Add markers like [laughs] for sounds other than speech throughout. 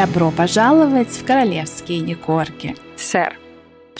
Добро пожаловать в королевские Никорки. Сэр,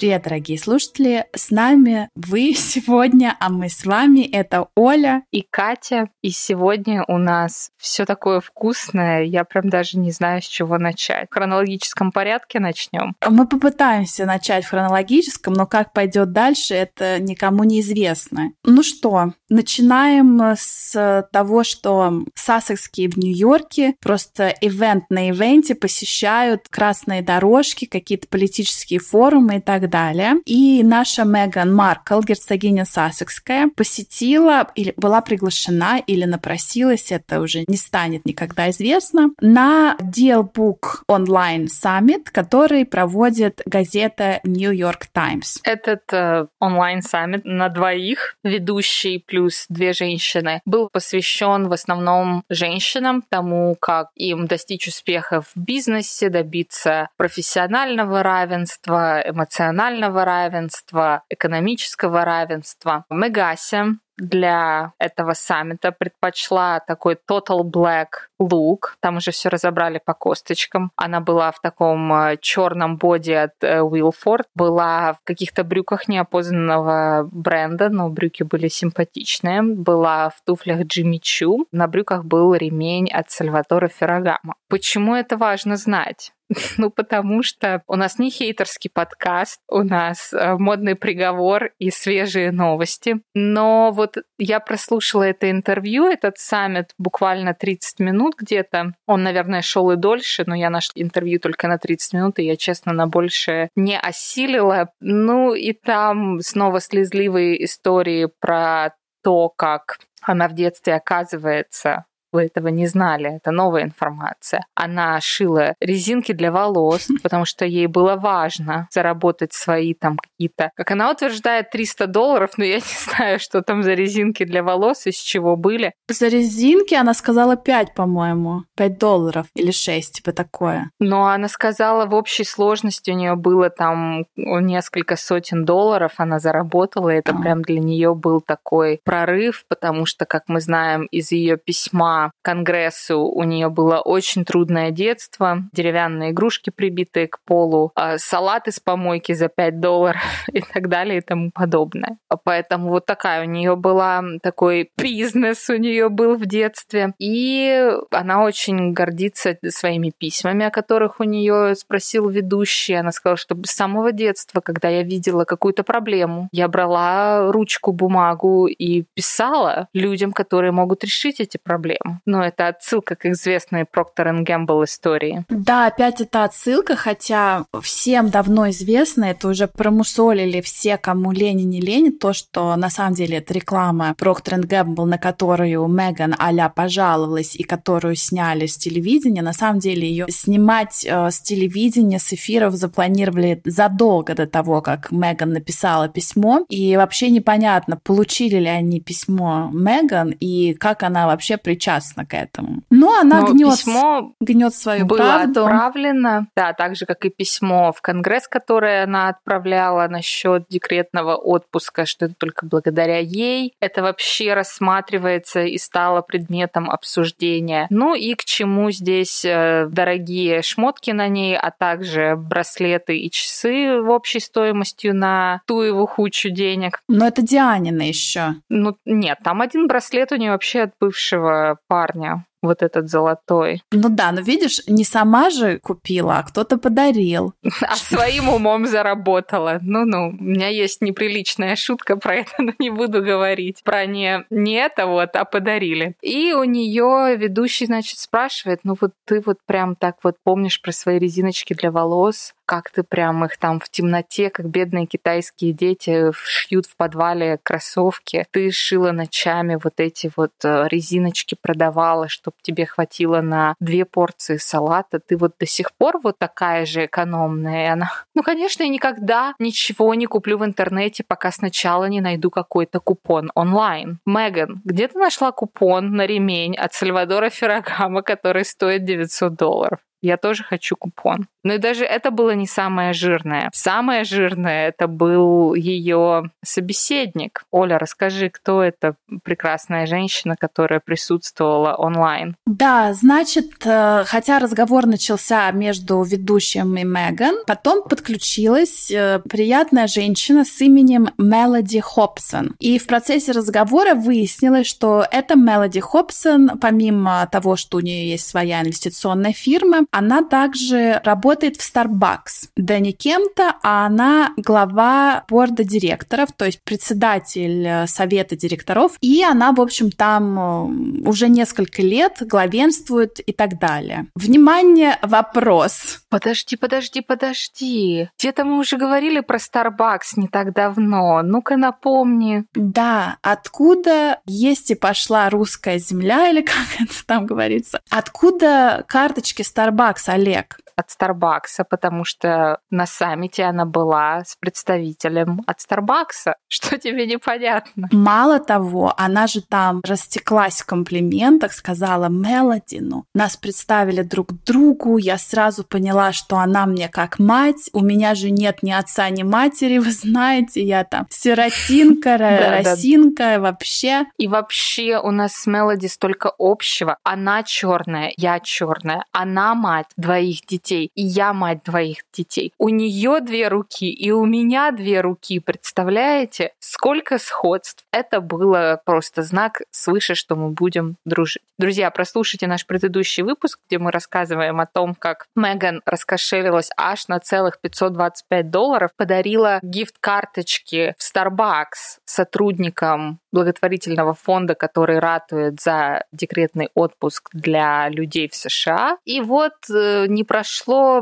Привет, дорогие слушатели! С нами вы [laughs] сегодня, а мы с вами. Это Оля и Катя. И сегодня у нас все такое вкусное. Я прям даже не знаю, с чего начать. В хронологическом порядке начнем. Мы попытаемся начать в хронологическом, но как пойдет дальше, это никому не известно. Ну что, начинаем с того, что сассекские в Нью-Йорке просто ивент на ивенте посещают красные дорожки, какие-то политические форумы и так далее. И наша Меган Маркл, герцогиня Сассекская, посетила или была приглашена или напросилась, это уже не станет никогда известно, на Dealbook онлайн саммит, который проводит газета New York Times. Этот э, онлайн-саммит на двоих, ведущий плюс две женщины, был посвящен в основном женщинам, тому, как им достичь успеха в бизнесе, добиться профессионального равенства, эмоционального национального равенства, экономического равенства. Мегася для этого саммита предпочла такой total black look. Там уже все разобрали по косточкам. Она была в таком э, черном боди от Уилфорд, э, была в каких-то брюках неопознанного бренда, но брюки были симпатичные. Была в туфлях Джимми Чу. На брюках был ремень от Сальватора Феррагама. Почему это важно знать? [laughs] Ну, потому что у нас не хейтерский подкаст, у нас э, модный приговор и свежие новости. Но вот я прослушала это интервью, этот саммит буквально 30 минут где-то. Он, наверное, шел и дольше, но я нашла интервью только на 30 минут, и я, честно, на больше не осилила. Ну, и там снова слезливые истории про то, как она в детстве оказывается вы этого не знали, это новая информация. Она шила резинки для волос, [laughs] потому что ей было важно заработать свои там какие-то, как она утверждает, 300 долларов, но я не [laughs] знаю, что там за резинки для волос, из чего были. За резинки она сказала 5, по-моему, 5 долларов или 6, типа такое. Но она сказала, в общей сложности у нее было там несколько сотен долларов, она заработала, и это oh. прям для нее был такой прорыв, потому что, как мы знаем из ее письма Конгрессу у нее было очень трудное детство, деревянные игрушки, прибитые к полу, а, салат из помойки за 5 долларов [laughs] и так далее и тому подобное. Поэтому вот такая у нее была, такой бизнес у нее был в детстве. И она очень гордится своими письмами, о которых у нее спросил ведущий. Она сказала, что с самого детства, когда я видела какую-то проблему, я брала ручку, бумагу и писала людям, которые могут решить эти проблемы. Ну, это отсылка к известной Procter Gamble истории. Да, опять это отсылка, хотя всем давно известно, это уже промусолили все, кому лень и не лень, то, что на самом деле это реклама Procter Gamble, на которую Меган а пожаловалась и которую сняли с телевидения, на самом деле ее снимать э, с телевидения, с эфиров запланировали задолго до того, как Меган написала письмо, и вообще непонятно, получили ли они письмо Меган и как она вообще причастна причастна к этому. Но она Но гнет, письмо гнет свою было правду. отправлено, да, так же, как и письмо в Конгресс, которое она отправляла насчет декретного отпуска, что это только благодаря ей. Это вообще рассматривается и стало предметом обсуждения. Ну и к чему здесь э, дорогие шмотки на ней, а также браслеты и часы в общей стоимостью на ту его хучу денег. Но это Дианина еще. Ну нет, там один браслет у нее вообще от бывшего парня вот этот золотой. Ну да, но видишь, не сама же купила, а кто-то подарил. А своим умом заработала. Ну-ну, у меня есть неприличная шутка про это, но не буду говорить. Про не, не это вот, а подарили. И у нее ведущий, значит, спрашивает, ну вот ты вот прям так вот помнишь про свои резиночки для волос? как ты прям их там в темноте, как бедные китайские дети шьют в подвале кроссовки. Ты шила ночами вот эти вот э, резиночки, продавала, чтобы тебе хватило на две порции салата. Ты вот до сих пор вот такая же экономная. Она, [laughs] ну, конечно, я никогда ничего не куплю в интернете, пока сначала не найду какой-то купон онлайн. Меган, где ты нашла купон на ремень от Сальвадора Феррагама, который стоит 900 долларов? Я тоже хочу купон. Но и даже это было не самое жирное. Самое жирное это был ее собеседник. Оля, расскажи, кто эта прекрасная женщина, которая присутствовала онлайн? Да, значит, э, хотя разговор начался между ведущим и Меган, потом подключилась э, приятная женщина с именем Мелоди Хобсон. И в процессе разговора выяснилось, что эта Мелоди Хобсон, помимо того, что у нее есть своя инвестиционная фирма, она также работает в Starbucks. Да не кем-то, а она глава борда директоров, то есть председатель э, совета директоров. И она, в общем, там уже несколько лет главенствует и так далее. Внимание, вопрос. Подожди, подожди, подожди. Где-то мы уже говорили про Starbucks не так давно. Ну-ка напомни. Да, откуда есть и пошла русская земля, или [laughs] как это там говорится? Откуда карточки Starbucks, Олег? От Старбакса, потому что на саммите она была с представителем от Старбакса. [laughs] Что тебе непонятно? Мало того, она же там растеклась в комплиментах, сказала Мелоди, ну, нас представили друг другу, я сразу поняла, что она мне как мать, у меня же нет ни отца, ни матери, [laughs] вы знаете, я там сиротинка, росинка, вообще. И вообще у нас с Мелоди столько общего. Она черная, я черная, она мать двоих детей детей, и я мать двоих детей. У нее две руки, и у меня две руки. Представляете, сколько сходств? Это было просто знак свыше, что мы будем дружить. Друзья, прослушайте наш предыдущий выпуск, где мы рассказываем о том, как Меган раскошелилась аж на целых 525 долларов, подарила гифт-карточки в Starbucks сотрудникам благотворительного фонда, который ратует за декретный отпуск для людей в США. И вот э, не прошло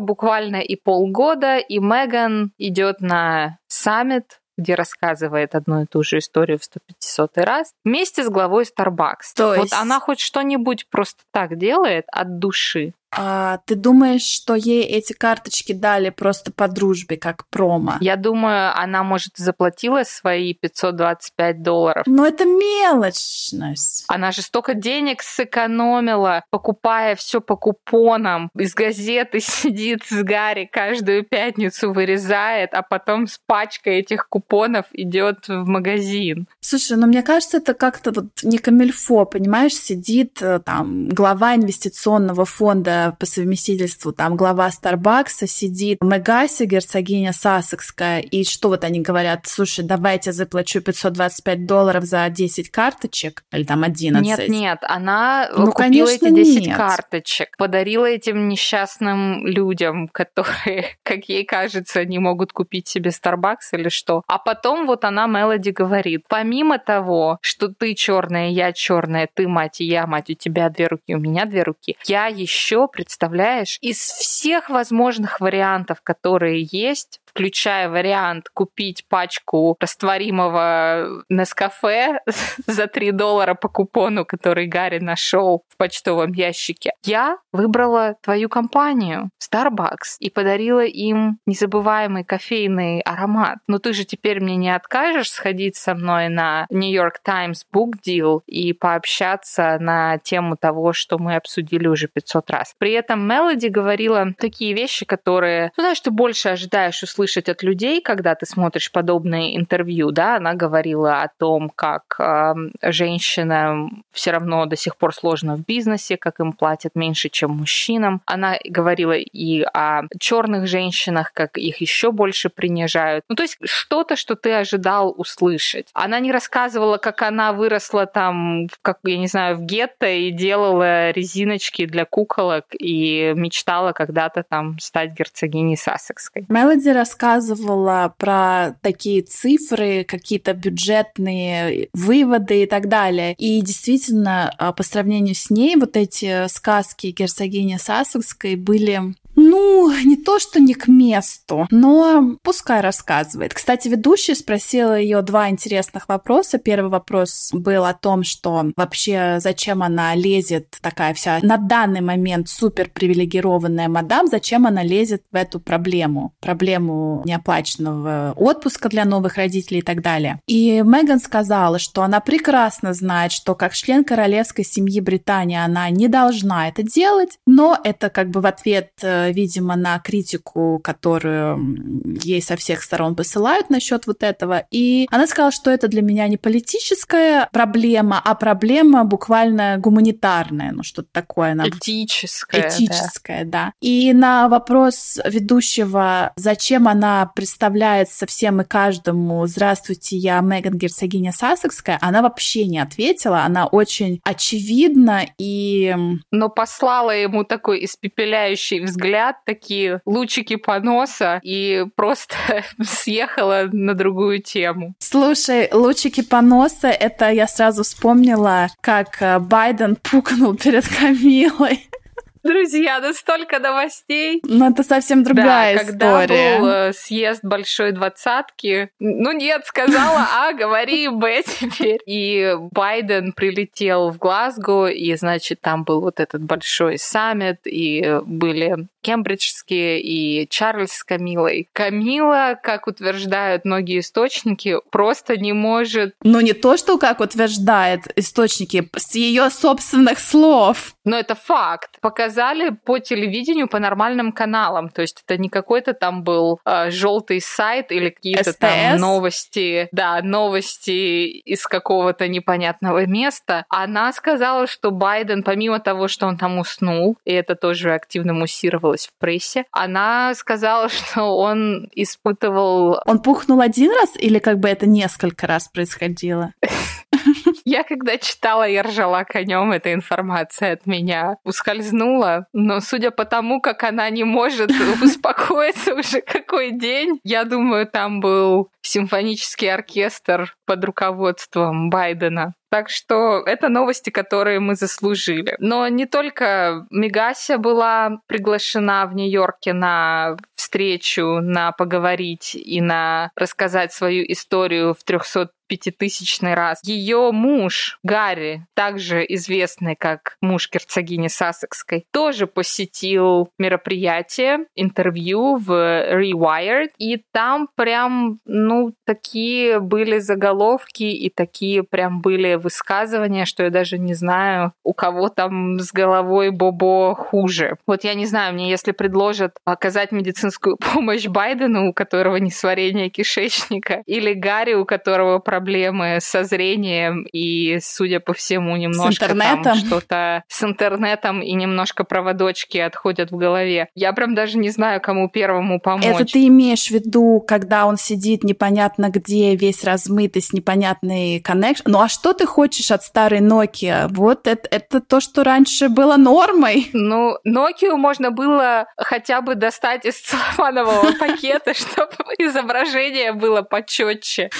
буквально и полгода, и Меган идет на саммит где рассказывает одну и ту же историю в 150 раз, вместе с главой Starbucks. То есть... Вот она хоть что-нибудь просто так делает от души. А ты думаешь, что ей эти карточки дали просто по дружбе, как промо? Я думаю, она, может, заплатила свои 525 долларов. Но это мелочность. Она же столько денег сэкономила, покупая все по купонам. Из газеты [laughs] сидит с Гарри каждую пятницу вырезает, а потом с пачкой этих купонов идет в магазин. Слушай, ну мне кажется, это как-то вот не камильфо, понимаешь, сидит э, там глава инвестиционного фонда по совместительству там глава Старбакса сидит, Мегаси, герцогиня Сассекская, и что вот они говорят, слушай, давайте заплачу 525 долларов за 10 карточек, или там 11. Нет, нет, она ну, купила конечно, эти 10 нет. карточек, подарила этим несчастным людям, [laughs] которые, как ей кажется, не могут купить себе Starbucks или что. А потом вот она Мелоди говорит, помимо того, что ты черная, я черная, ты мать и я мать, у тебя две руки, у меня две руки, я еще представляешь, из всех возможных вариантов, которые есть, включая вариант купить пачку растворимого Нескафе [laughs] за 3 доллара по купону, который Гарри нашел в почтовом ящике. Я выбрала твою компанию, Starbucks, и подарила им незабываемый кофейный аромат. Но ты же теперь мне не откажешь сходить со мной на New York Times Book Deal и пообщаться на тему того, что мы обсудили уже 500 раз. При этом Мелоди говорила такие вещи, которые, ну, знаешь, ты больше ожидаешь услышать слышать от людей, когда ты смотришь подобные интервью, да, она говорила о том, как э, женщинам все равно до сих пор сложно в бизнесе, как им платят меньше, чем мужчинам. Она говорила и о черных женщинах, как их еще больше принижают. Ну, то есть что-то, что ты ожидал услышать. Она не рассказывала, как она выросла там, как, я не знаю, в гетто и делала резиночки для куколок и мечтала когда-то там стать герцогиней Сассекской. Мелоди рассказывала про такие цифры, какие-то бюджетные выводы и так далее. И действительно, а, по сравнению с ней, вот эти сказки герцогини Сассекской были ну, не то, что не к месту, но пускай рассказывает. Кстати, ведущая спросила ее два интересных вопроса. Первый вопрос был о том, что вообще зачем она лезет, такая вся на данный момент супер привилегированная мадам, зачем она лезет в эту проблему, проблему тему неоплаченного отпуска для новых родителей и так далее. И Меган сказала, что она прекрасно знает, что как член королевской семьи Британии она не должна это делать, но это как бы в ответ, э, видимо, на критику, которую ей со всех сторон посылают насчет вот этого. И она сказала, что это для меня не политическая проблема, а проблема буквально гуманитарная, ну что-то такое. Она... Этическая. Этическая, да. да. И на вопрос ведущего, зачем она представляется всем и каждому «Здравствуйте, я Меган Герцогиня Сассекская», она вообще не ответила. Она очень очевидна и... Но послала ему такой испепеляющий взгляд, такие лучики поноса, и просто [laughs] съехала на другую тему. Слушай, лучики поноса, это я сразу вспомнила, как э, Байден пукнул перед Камилой. Друзья, настолько новостей. Ну, это совсем другая да, история. когда был э, съезд Большой Двадцатки, ну нет, сказала А, говори Б теперь. И Байден прилетел в Глазго, и, значит, там был вот этот большой саммит, и были кембриджские и Чарльз с Камилой. Камила, как утверждают многие источники, просто не может... Ну, не то, что как утверждают источники, с ее собственных слов. Но это факт. Показали по телевидению, по нормальным каналам. То есть это не какой-то там был э, желтый сайт или какие-то там новости, да, новости из какого-то непонятного места. Она сказала, что Байден, помимо того, что он там уснул, и это тоже активно муссировалось в прессе, она сказала, [laughs] что он испытывал... Он пухнул один раз или как бы это несколько раз происходило? [laughs] Я когда читала, я ржала конем, эта информация от меня ускользнула. Но судя по тому, как она не может [laughs] успокоиться уже какой день, я думаю, там был симфонический оркестр под руководством Байдена. Так что это новости, которые мы заслужили. Но не только Мегася была приглашена в Нью-Йорке на встречу, на поговорить и на рассказать свою историю в 300 пятитысячный раз. Ее муж Гарри, также известный как муж герцогини Сассекской, тоже посетил мероприятие, интервью в Rewired, и там прям, ну, такие были заголовки и такие прям были высказывания, что я даже не знаю, у кого там с головой Бобо хуже. Вот я не знаю, мне если предложат оказать медицинскую [laughs] помощь Байдену, у которого несварение кишечника, или Гарри, у которого проблемы со зрением и, судя по всему, немножко с интернетом. что-то с интернетом и немножко проводочки отходят в голове. Я прям даже не знаю, кому первому помочь. Это ты имеешь в виду, когда он сидит непонятно где, весь размытый, с непонятной коннекшн? Ну а что ты хочешь от старой Nokia? Вот это, это то, что раньше было нормой. Ну, Nokia можно было хотя бы достать из целлофанового [laughs] пакета, чтобы изображение было почетче.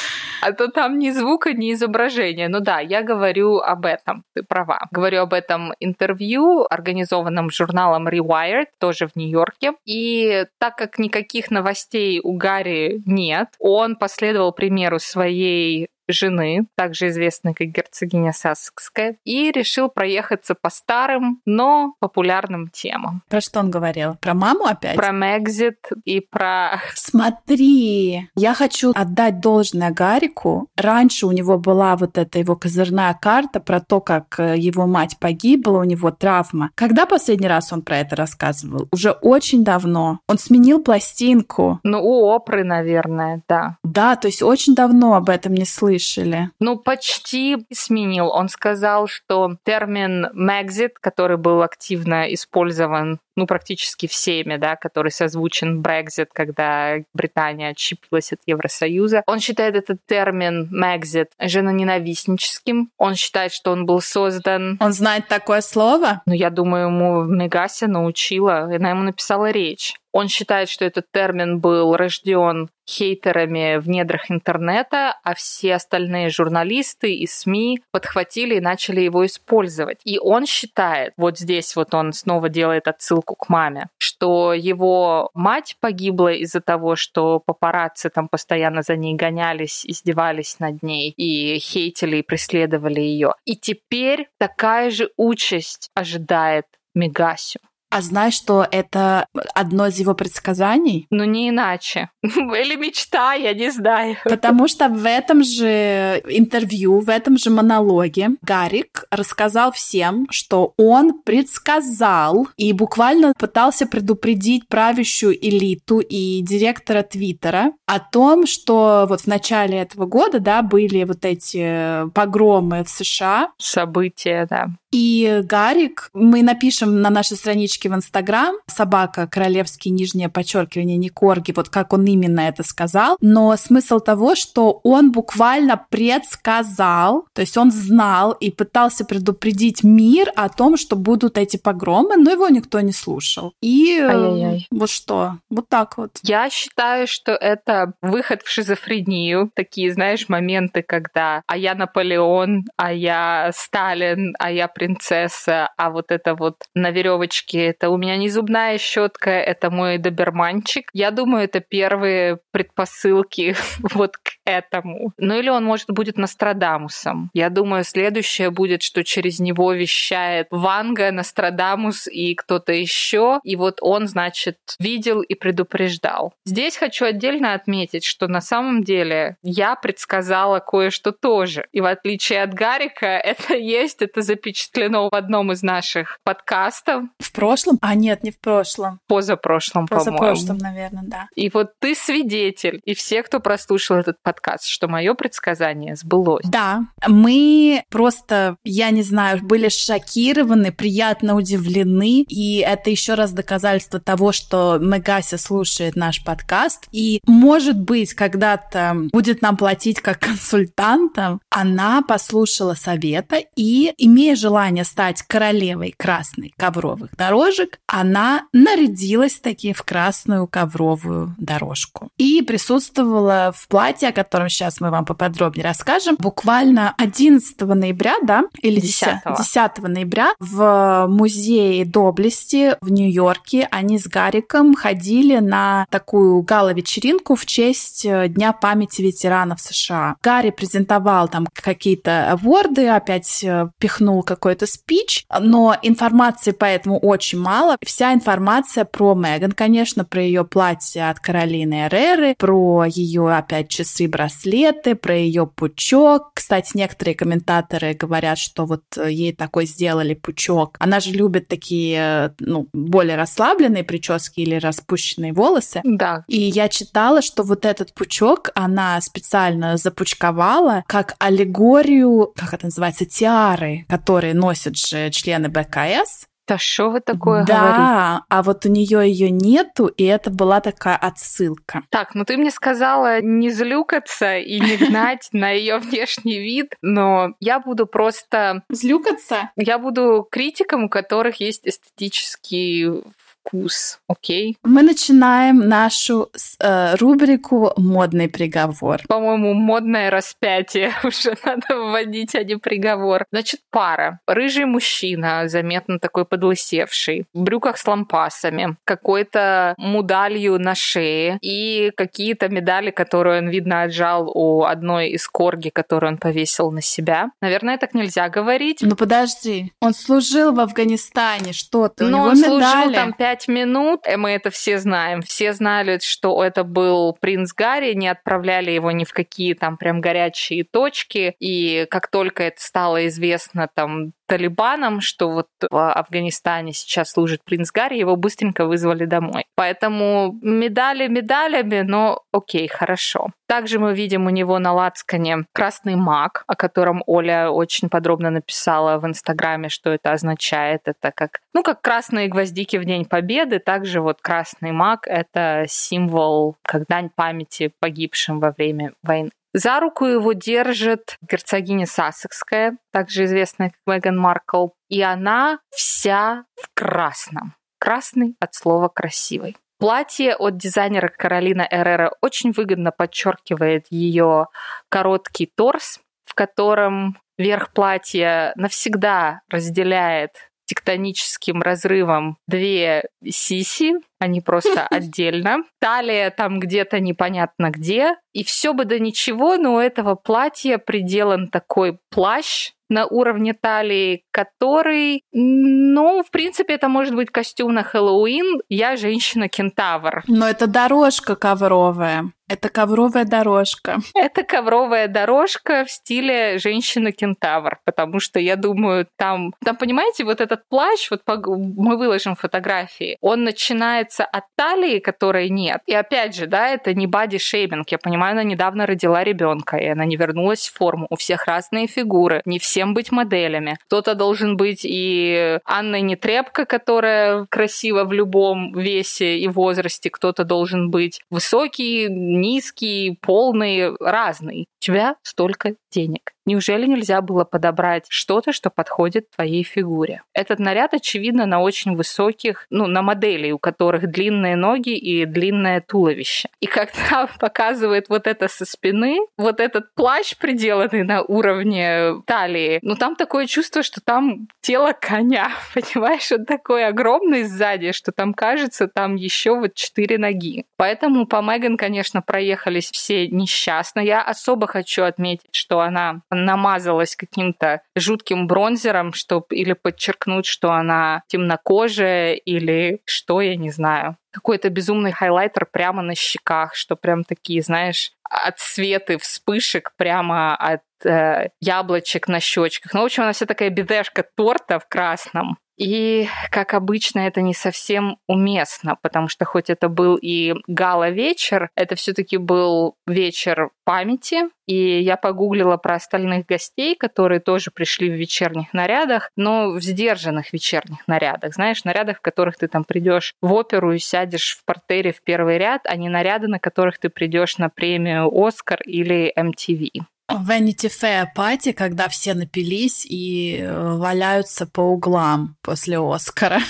А то там ни звука, ни изображения. Ну да, я говорю об этом, ты права. Говорю об этом интервью, организованном журналом Rewired, тоже в Нью-Йорке. И так как никаких новостей у Гарри нет, он последовал примеру своей жены, также известной как герцогиня Сассекская, и решил проехаться по старым, но популярным темам. Про что он говорил? Про маму опять? Про Мэгзит и про... Смотри, я хочу отдать должное Гарику. Раньше у него была вот эта его козырная карта про то, как э, его мать погибла, у него травма. Когда последний раз он про это рассказывал? Уже очень давно. Он сменил пластинку. Ну, у Опры, наверное, да. Да, то есть очень давно об этом не слышал слышали? Ну, почти сменил. Он сказал, что термин «Megxit», который был активно использован ну, практически всеми, да, который созвучен Brexit, когда Британия отщепилась от Евросоюза. Он считает этот термин Megxit женоненавистническим. Он считает, что он был создан... Он знает такое слово? Ну, я думаю, ему Мегася научила, она ему написала речь. Он считает, что этот термин был рожден хейтерами в недрах интернета, а все остальные журналисты и СМИ подхватили и начали его использовать. И он считает, вот здесь вот он снова делает отсылку к маме, что его мать погибла из-за того, что папарацци там постоянно за ней гонялись, издевались над ней и хейтили и преследовали ее. И теперь такая же участь ожидает Мегасю. А знаешь, что это одно из его предсказаний? Ну, не иначе. [laughs] Или мечта, я не знаю. Потому что в этом же интервью, в этом же монологе Гарик рассказал всем, что он предсказал и буквально пытался предупредить правящую элиту и директора Твиттера о том, что вот в начале этого года, да, были вот эти погромы в США. События, да. И Гарик, мы напишем на нашей страничке в Инстаграм, собака королевский нижнее подчеркивание, не корги, вот как он именно это сказал. Но смысл того, что он буквально предсказал, то есть он знал и пытался предупредить мир о том, что будут эти погромы, но его никто не слушал. И Ай-яй-яй. вот что, вот так вот. Я считаю, что это выход в шизофрению. Такие, знаешь, моменты, когда а я Наполеон, а я Сталин, а я принцесса, а вот это вот на веревочке, это у меня не зубная щетка, это мой доберманчик. Я думаю, это первые предпосылки [laughs] вот к этому. Ну или он, может, будет Нострадамусом. Я думаю, следующее будет, что через него вещает Ванга, Нострадамус и кто-то еще. И вот он, значит, видел и предупреждал. Здесь хочу отдельно отметить, что на самом деле я предсказала кое-что тоже. И в отличие от Гарика, [laughs] это есть, это запечатлено в одном из наших подкастов. В прошлом? А нет, не в прошлом. Позапрошлом, по-моему. Позапрошлом, наверное, да. И вот ты свидетель, и все, кто прослушал этот подкаст, что мое предсказание сбылось. Да, мы просто, я не знаю, были шокированы, приятно удивлены, и это еще раз доказательство того, что Мегася слушает наш подкаст, и, может быть, когда-то будет нам платить как [laughs] консультантам, она послушала совета и, имея желание стать королевой красной ковровых дорожек, она нарядилась таки в красную ковровую дорожку. И присутствовала в платье, о котором сейчас мы вам поподробнее расскажем, буквально 11 ноября, да, или 10, 10 ноября в музее доблести в Нью-Йорке они с Гариком ходили на такую гала-вечеринку в честь э, Дня памяти ветеранов США. Гарри презентовал там какие-то аворды, опять э, пихнул какой какой-то спич, но информации поэтому очень мало. Вся информация про Меган, конечно, про ее платье от Каролины Эреры, про ее опять часы, браслеты, про ее пучок. Кстати, некоторые комментаторы говорят, что вот ей такой сделали пучок. Она же любит такие, ну, более расслабленные прически или распущенные волосы. Да. И я читала, что вот этот пучок она специально запучковала как аллегорию, как это называется, тиары, которые носят же члены БКС. Да что вы такое да, говорите? Да, а вот у нее ее нету, и это была такая отсылка. Так, ну ты мне сказала не злюкаться и не [laughs] гнать на ее внешний вид, но я буду просто... Злюкаться? Я буду критиком, у которых есть эстетический вкус, окей? Мы начинаем нашу э, рубрику «Модный приговор». По-моему, модное распятие [laughs] уже надо вводить, а не приговор. Значит, пара. Рыжий мужчина, заметно такой подлысевший, в брюках с лампасами, какой-то мудалью на шее и какие-то медали, которые он, видно, отжал у одной из корги, которую он повесил на себя. Наверное, так нельзя говорить. Ну подожди, он служил в Афганистане, что ты? Но у него он медали. служил там пять пять минут, э, мы это все знаем, все знали, что это был принц Гарри, не отправляли его ни в какие там прям горячие точки, и как только это стало известно там талибанам, что вот в Афганистане сейчас служит принц Гарри, его быстренько вызвали домой. Поэтому медали медалями, но окей, хорошо. Также мы видим у него на лацкане красный маг, о котором Оля очень подробно написала в Инстаграме, что это означает. Это как, ну, как красные гвоздики в День Победы, также вот красный маг — это символ как дань памяти погибшим во время войны. За руку его держит герцогиня Сассекская, также известная как Меган Маркл, и она вся в красном. Красный от слова красивый. Платье от дизайнера Каролина Эррера очень выгодно подчеркивает ее короткий торс, в котором верх платья навсегда разделяет тектоническим разрывом две сиси, они просто [laughs] отдельно. Талия там где-то непонятно где. И все бы до ничего, но у этого платья приделан такой плащ на уровне талии, который, ну, в принципе, это может быть костюм на Хэллоуин. Я женщина-кентавр. Но это дорожка ковровая. Это ковровая дорожка. Это ковровая дорожка в стиле женщина-кентавр, потому что я думаю, там, там, понимаете, вот этот плащ, вот мы выложим фотографии, он начинается от талии, которой нет. И опять же, да, это не бади-шейминг. Я понимаю, она недавно родила ребенка, и она не вернулась в форму. У всех разные фигуры, не всем быть моделями. Кто-то должен быть и Анна Нетребко, которая красива в любом весе и возрасте, кто-то должен быть высокий, низкий, полный, разный. У тебя столько денег. Неужели нельзя было подобрать что-то, что подходит твоей фигуре? Этот наряд, очевидно, на очень высоких, ну, на моделей, у которых длинные ноги и длинное туловище. И когда [laughs] показывает вот это со спины, вот этот плащ, приделанный на уровне талии, ну, там такое чувство, что там тело коня, [laughs] понимаешь? Он такой огромный сзади, что там кажется, там еще вот четыре ноги. Поэтому по Меган, конечно, проехались все несчастно. Я особо хочу отметить, что она намазалась каким-то жутким бронзером, чтобы или подчеркнуть, что она темнокожая, или что, я не знаю. Какой-то безумный хайлайтер прямо на щеках, что прям такие, знаешь, отсветы вспышек прямо от э, яблочек на щечках. Ну, в общем, она вся такая бедешка торта в красном. И, как обычно, это не совсем уместно, потому что хоть это был и гала-вечер, это все-таки был вечер памяти, и я погуглила про остальных гостей, которые тоже пришли в вечерних нарядах, но в сдержанных вечерних нарядах. Знаешь, нарядах, в которых ты там придешь в оперу и сядешь в портере в первый ряд, а не наряды, на которых ты придешь на премию «Оскар» или MTV. Vanity Fair пати, когда все напились и э, валяются по углам после Оскара.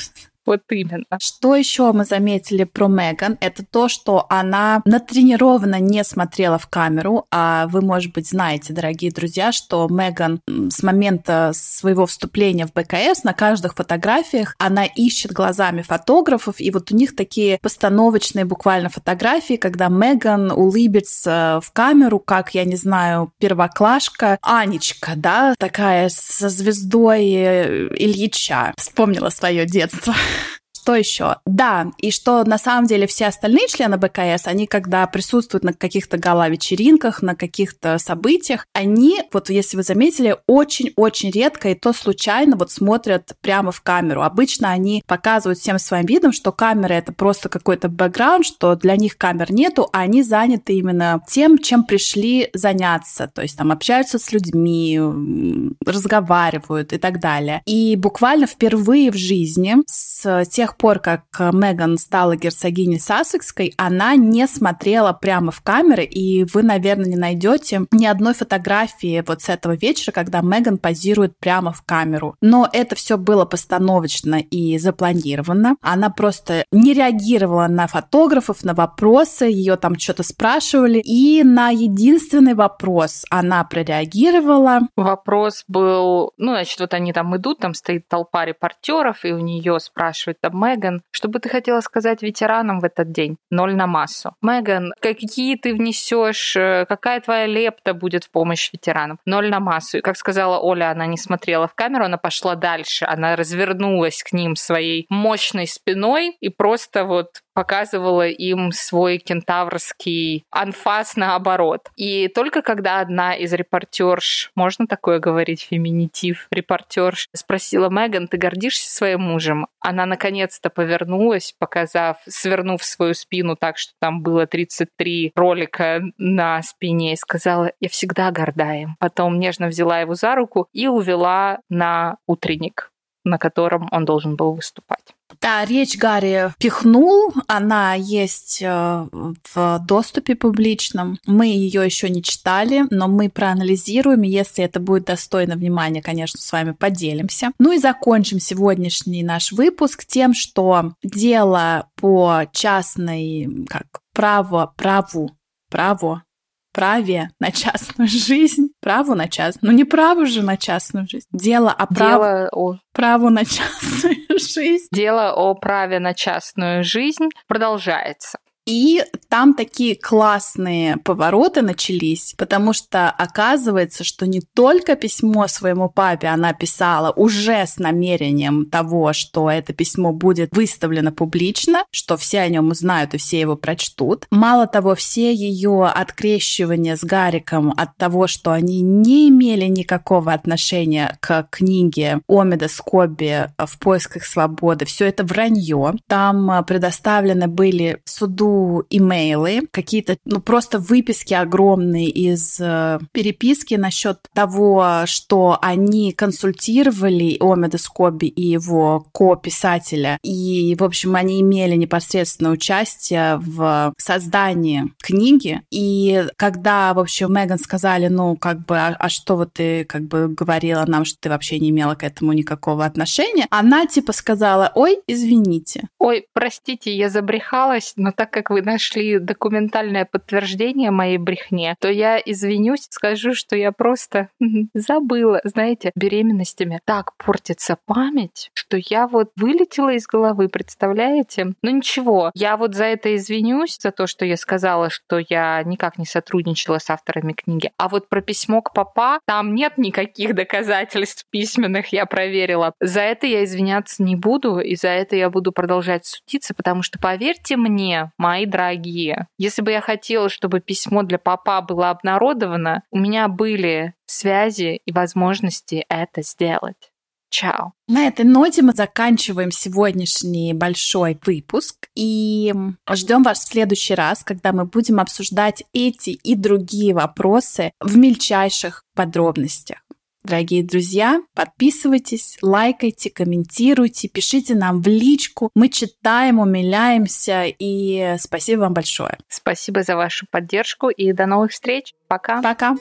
Вот именно. Что еще мы заметили про Меган? Это то, что она натренированно не смотрела в камеру, а вы, может быть, знаете, дорогие друзья, что Меган с момента своего вступления в БКС на каждых фотографиях она ищет глазами фотографов, и вот у них такие постановочные буквально фотографии, когда Меган улыбится в камеру, как, я не знаю, первоклашка Анечка, да, такая со звездой Ильича. Вспомнила свое детство. Что еще? Да, и что на самом деле все остальные члены БКС, они когда присутствуют на каких-то гала-вечеринках, на каких-то событиях, они, вот если вы заметили, очень-очень редко и то случайно вот смотрят прямо в камеру. Обычно они показывают всем своим видом, что камера это просто какой-то бэкграунд, что для них камер нету, а они заняты именно тем, чем пришли заняться. То есть там общаются с людьми, разговаривают и так далее. И буквально впервые в жизни с тех пор, как э, Меган стала герцогиней Сассекской, она не смотрела прямо в камеры, и вы, наверное, не найдете ни одной фотографии вот с этого вечера, когда Меган позирует прямо в камеру. Но это все было постановочно и запланировано. Она просто не реагировала на фотографов, на вопросы, ее там что-то спрашивали, и на единственный вопрос она прореагировала. Вопрос был, ну, значит, вот они там идут, там стоит толпа репортеров, и у нее спрашивают там Меган, что бы ты хотела сказать ветеранам в этот день? Ноль на массу. Меган, какие ты внесешь, э, какая твоя лепта будет в помощь ветеранам? Ноль на массу. И как сказала Оля, она не смотрела в камеру, она пошла дальше. Она развернулась к ним своей мощной спиной и просто вот показывала им свой кентаврский анфас наоборот. И только когда одна из репортерш, можно такое говорить, феминитив, репортерш, спросила Меган, ты гордишься своим мужем? Она наконец-то повернулась, показав, свернув свою спину так, что там было 33 ролика на спине, и сказала, я всегда горда им. Потом нежно взяла его за руку и увела на утренник, на котором он должен был выступать. Да, речь Гарри пихнул, она есть э, в доступе публичном. Мы ее еще не читали, но мы проанализируем, если это будет достойно внимания, конечно, с вами поделимся. Ну и закончим сегодняшний наш выпуск тем, что дело по частной, как право, праву, право, праве на частную жизнь. Праву на частную. Ну, не право же на частную жизнь. Дело о праве... о... Праву на частную [laughs] жизнь. Дело о праве на частную жизнь продолжается. И там такие классные повороты начались, потому что оказывается, что не только письмо своему папе она писала уже с намерением того, что это письмо будет выставлено публично, что все о нем узнают и все его прочтут. Мало того, все ее открещивания с Гариком от того, что они не имели никакого отношения к книге Омеда Скобби в поисках свободы, все это вранье. Там предоставлены были суду имейлы, какие-то, ну, просто выписки огромные из э, переписки насчет того, что они консультировали Омеда Скобби и его ко-писателя, и, в общем, они имели непосредственное участие в создании книги, и когда, в общем, Меган сказали, ну, как бы, а, а что вот ты, как бы, говорила нам, что ты вообще не имела к этому никакого отношения, она, типа, сказала, ой, извините. Ой, простите, я забрехалась, но так вы нашли документальное подтверждение моей брехне, то я извинюсь, скажу, что я просто забыла. Знаете, беременностями так портится память, что я вот вылетела из головы, представляете? Ну ничего, я вот за это извинюсь, за то, что я сказала, что я никак не сотрудничала с авторами книги. А вот про письмо к папа, там нет никаких доказательств письменных, я проверила. За это я извиняться не буду, и за это я буду продолжать судиться, потому что, поверьте мне, мои дорогие, если бы я хотела, чтобы письмо для папа было обнародовано, у меня были связи и возможности это сделать. Чао. На этой ноте мы заканчиваем сегодняшний большой выпуск и ждем вас в следующий раз, когда мы будем обсуждать эти и другие вопросы в мельчайших подробностях. Дорогие друзья, подписывайтесь, лайкайте, комментируйте, пишите нам в личку. Мы читаем, умиляемся и спасибо вам большое. Спасибо за вашу поддержку и до новых встреч. Пока. Пока.